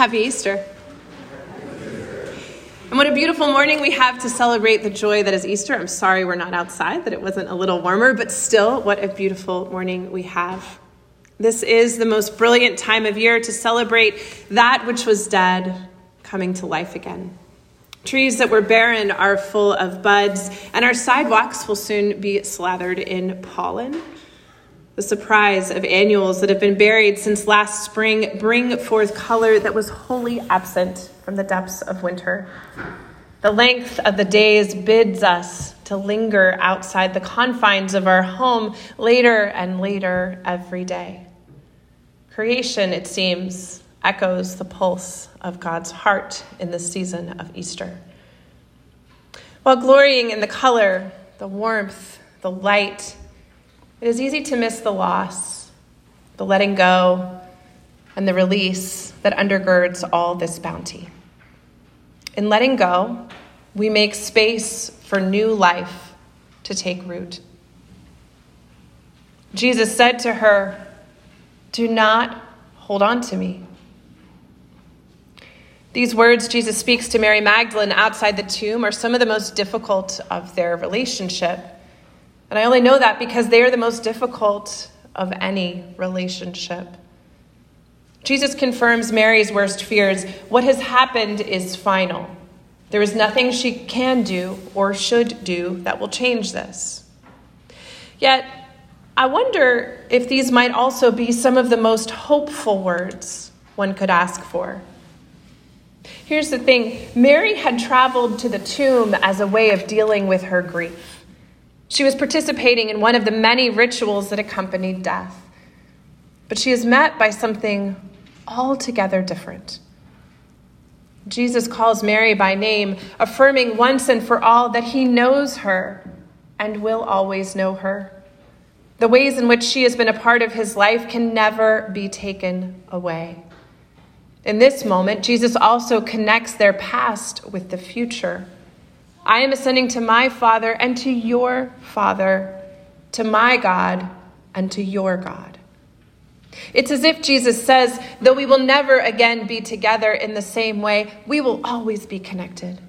Happy Easter. And what a beautiful morning we have to celebrate the joy that is Easter. I'm sorry we're not outside, that it wasn't a little warmer, but still, what a beautiful morning we have. This is the most brilliant time of year to celebrate that which was dead coming to life again. Trees that were barren are full of buds, and our sidewalks will soon be slathered in pollen. The surprise of annuals that have been buried since last spring bring forth color that was wholly absent from the depths of winter. The length of the days bids us to linger outside the confines of our home later and later every day. Creation, it seems, echoes the pulse of God's heart in this season of Easter. While glorying in the color, the warmth, the light, it is easy to miss the loss, the letting go, and the release that undergirds all this bounty. In letting go, we make space for new life to take root. Jesus said to her, Do not hold on to me. These words Jesus speaks to Mary Magdalene outside the tomb are some of the most difficult of their relationship. And I only know that because they are the most difficult of any relationship. Jesus confirms Mary's worst fears. What has happened is final. There is nothing she can do or should do that will change this. Yet, I wonder if these might also be some of the most hopeful words one could ask for. Here's the thing Mary had traveled to the tomb as a way of dealing with her grief. She was participating in one of the many rituals that accompanied death. But she is met by something altogether different. Jesus calls Mary by name, affirming once and for all that he knows her and will always know her. The ways in which she has been a part of his life can never be taken away. In this moment, Jesus also connects their past with the future. I am ascending to my Father and to your Father, to my God and to your God. It's as if Jesus says, though we will never again be together in the same way, we will always be connected.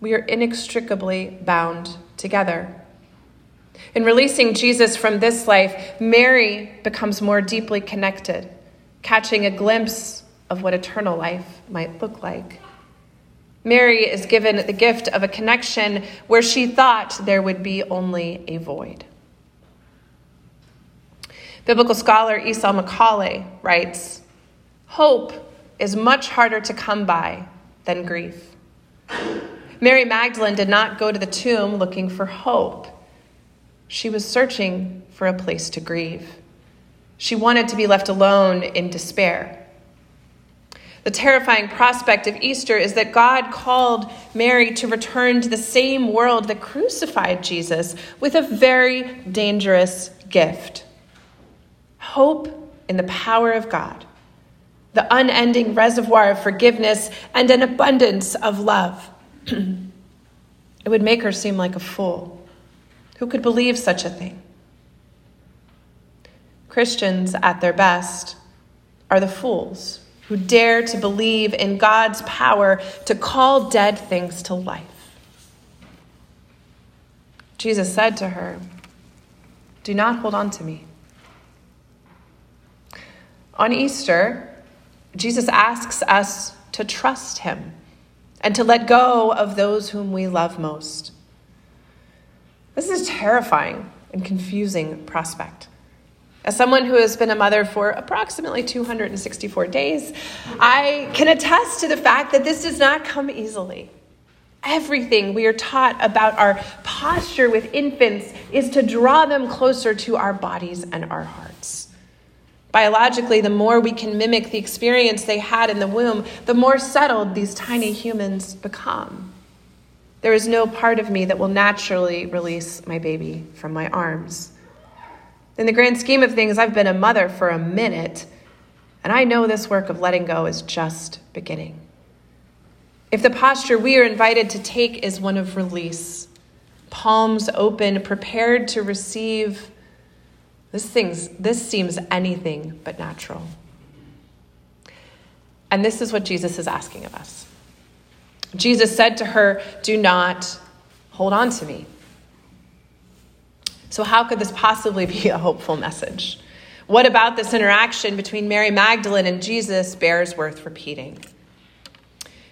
We are inextricably bound together. In releasing Jesus from this life, Mary becomes more deeply connected, catching a glimpse of what eternal life might look like. Mary is given the gift of a connection where she thought there would be only a void. Biblical scholar Esau McCaulley writes Hope is much harder to come by than grief. Mary Magdalene did not go to the tomb looking for hope. She was searching for a place to grieve. She wanted to be left alone in despair. The terrifying prospect of Easter is that God called Mary to return to the same world that crucified Jesus with a very dangerous gift hope in the power of God, the unending reservoir of forgiveness, and an abundance of love. it would make her seem like a fool. Who could believe such a thing? Christians, at their best, are the fools who dare to believe in God's power to call dead things to life. Jesus said to her, Do not hold on to me. On Easter, Jesus asks us to trust him and to let go of those whom we love most. This is a terrifying and confusing prospect. As someone who has been a mother for approximately 264 days, I can attest to the fact that this does not come easily. Everything we are taught about our posture with infants is to draw them closer to our bodies and our hearts. Biologically, the more we can mimic the experience they had in the womb, the more settled these tiny humans become. There is no part of me that will naturally release my baby from my arms. In the grand scheme of things, I've been a mother for a minute, and I know this work of letting go is just beginning. If the posture we are invited to take is one of release, palms open, prepared to receive, this, thing's, this seems anything but natural. And this is what Jesus is asking of us. Jesus said to her, Do not hold on to me. So, how could this possibly be a hopeful message? What about this interaction between Mary Magdalene and Jesus bears worth repeating?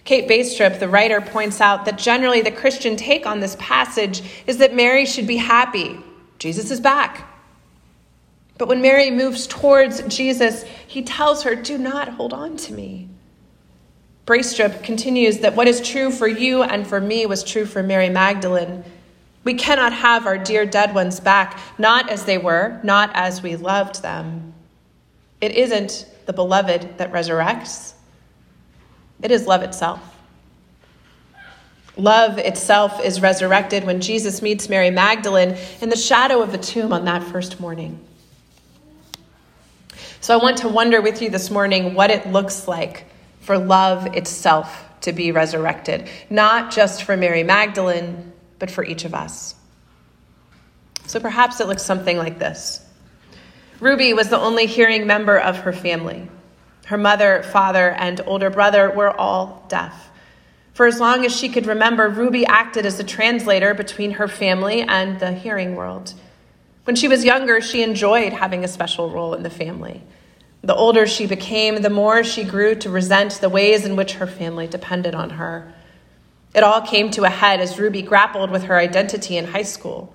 Kate Braestrup, the writer, points out that generally the Christian take on this passage is that Mary should be happy. Jesus is back. But when Mary moves towards Jesus, he tells her, Do not hold on to me. Braestrup continues that what is true for you and for me was true for Mary Magdalene. We cannot have our dear dead ones back, not as they were, not as we loved them. It isn't the beloved that resurrects, it is love itself. Love itself is resurrected when Jesus meets Mary Magdalene in the shadow of the tomb on that first morning. So I want to wonder with you this morning what it looks like for love itself to be resurrected, not just for Mary Magdalene, but for each of us. So perhaps it looks something like this Ruby was the only hearing member of her family. Her mother, father, and older brother were all deaf. For as long as she could remember, Ruby acted as a translator between her family and the hearing world. When she was younger, she enjoyed having a special role in the family. The older she became, the more she grew to resent the ways in which her family depended on her. It all came to a head as Ruby grappled with her identity in high school.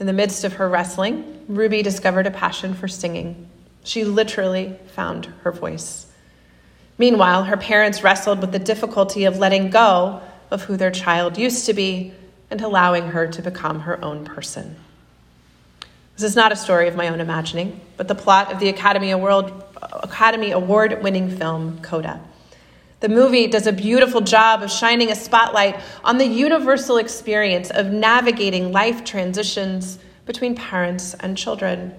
In the midst of her wrestling, Ruby discovered a passion for singing. She literally found her voice. Meanwhile, her parents wrestled with the difficulty of letting go of who their child used to be and allowing her to become her own person. This is not a story of my own imagining, but the plot of the Academy Award, Academy Award winning film Coda. The movie does a beautiful job of shining a spotlight on the universal experience of navigating life transitions between parents and children.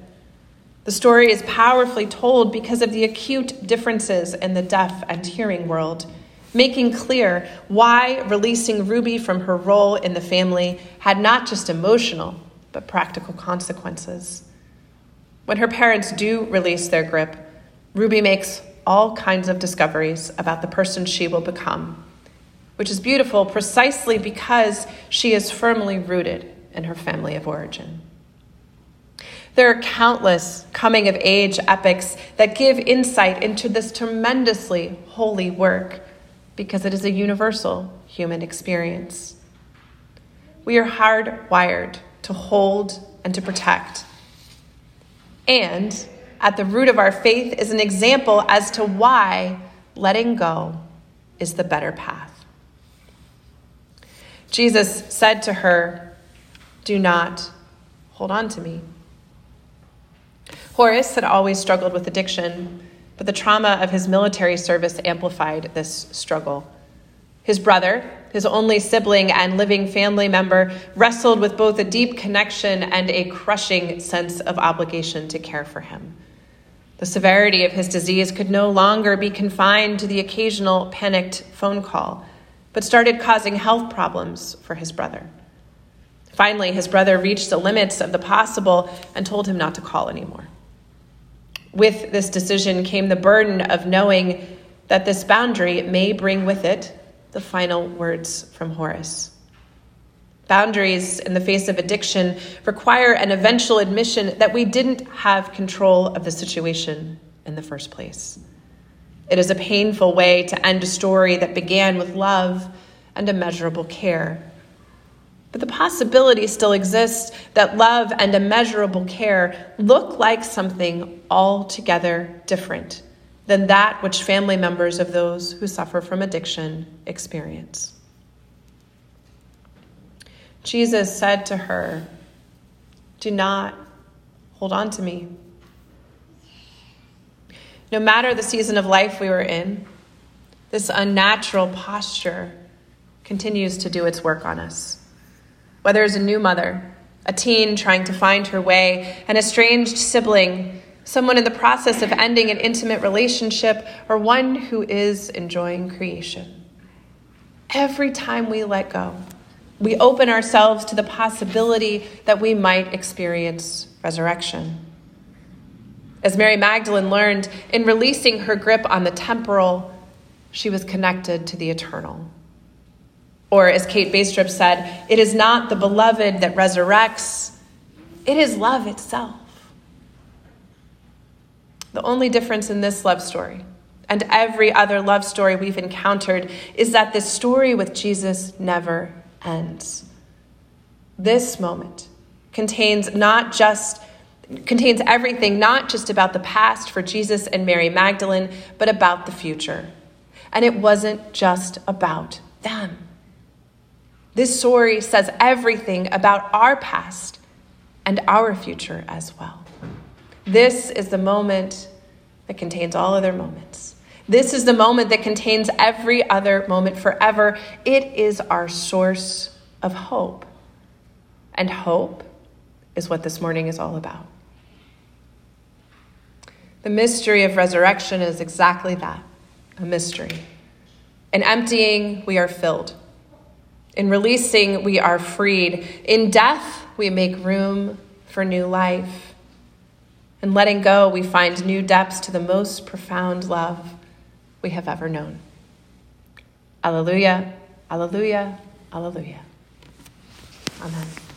The story is powerfully told because of the acute differences in the deaf and hearing world, making clear why releasing Ruby from her role in the family had not just emotional, but practical consequences. When her parents do release their grip, Ruby makes all kinds of discoveries about the person she will become, which is beautiful precisely because she is firmly rooted in her family of origin. There are countless coming of age epics that give insight into this tremendously holy work because it is a universal human experience. We are hardwired to hold, and to protect. And at the root of our faith is an example as to why letting go is the better path. Jesus said to her, Do not hold on to me. Horace had always struggled with addiction, but the trauma of his military service amplified this struggle. His brother, his only sibling and living family member, wrestled with both a deep connection and a crushing sense of obligation to care for him. The severity of his disease could no longer be confined to the occasional panicked phone call, but started causing health problems for his brother. Finally, his brother reached the limits of the possible and told him not to call anymore. With this decision came the burden of knowing that this boundary may bring with it the final words from Horace. Boundaries in the face of addiction require an eventual admission that we didn't have control of the situation in the first place. It is a painful way to end a story that began with love and immeasurable care. But the possibility still exists that love and immeasurable care look like something altogether different than that which family members of those who suffer from addiction experience. Jesus said to her, Do not hold on to me. No matter the season of life we were in, this unnatural posture continues to do its work on us. Whether as a new mother, a teen trying to find her way, an estranged sibling someone in the process of ending an intimate relationship, or one who is enjoying creation. Every time we let go, we open ourselves to the possibility that we might experience resurrection. As Mary Magdalene learned, in releasing her grip on the temporal, she was connected to the eternal. Or, as Kate Braestrup said, it is not the beloved that resurrects, it is love itself. The only difference in this love story and every other love story we've encountered is that this story with Jesus never ends. This moment contains not just contains everything not just about the past for Jesus and Mary Magdalene, but about the future. And it wasn't just about them. This story says everything about our past and our future as well. This is the moment that contains all other moments. This is the moment that contains every other moment forever. It is our source of hope. And hope is what this morning is all about. The mystery of resurrection is exactly that a mystery. In emptying, we are filled. In releasing, we are freed. In death, we make room for new life. In letting go, we find new depths to the most profound love we have ever known. Alleluia, alleluia, alleluia. Amen.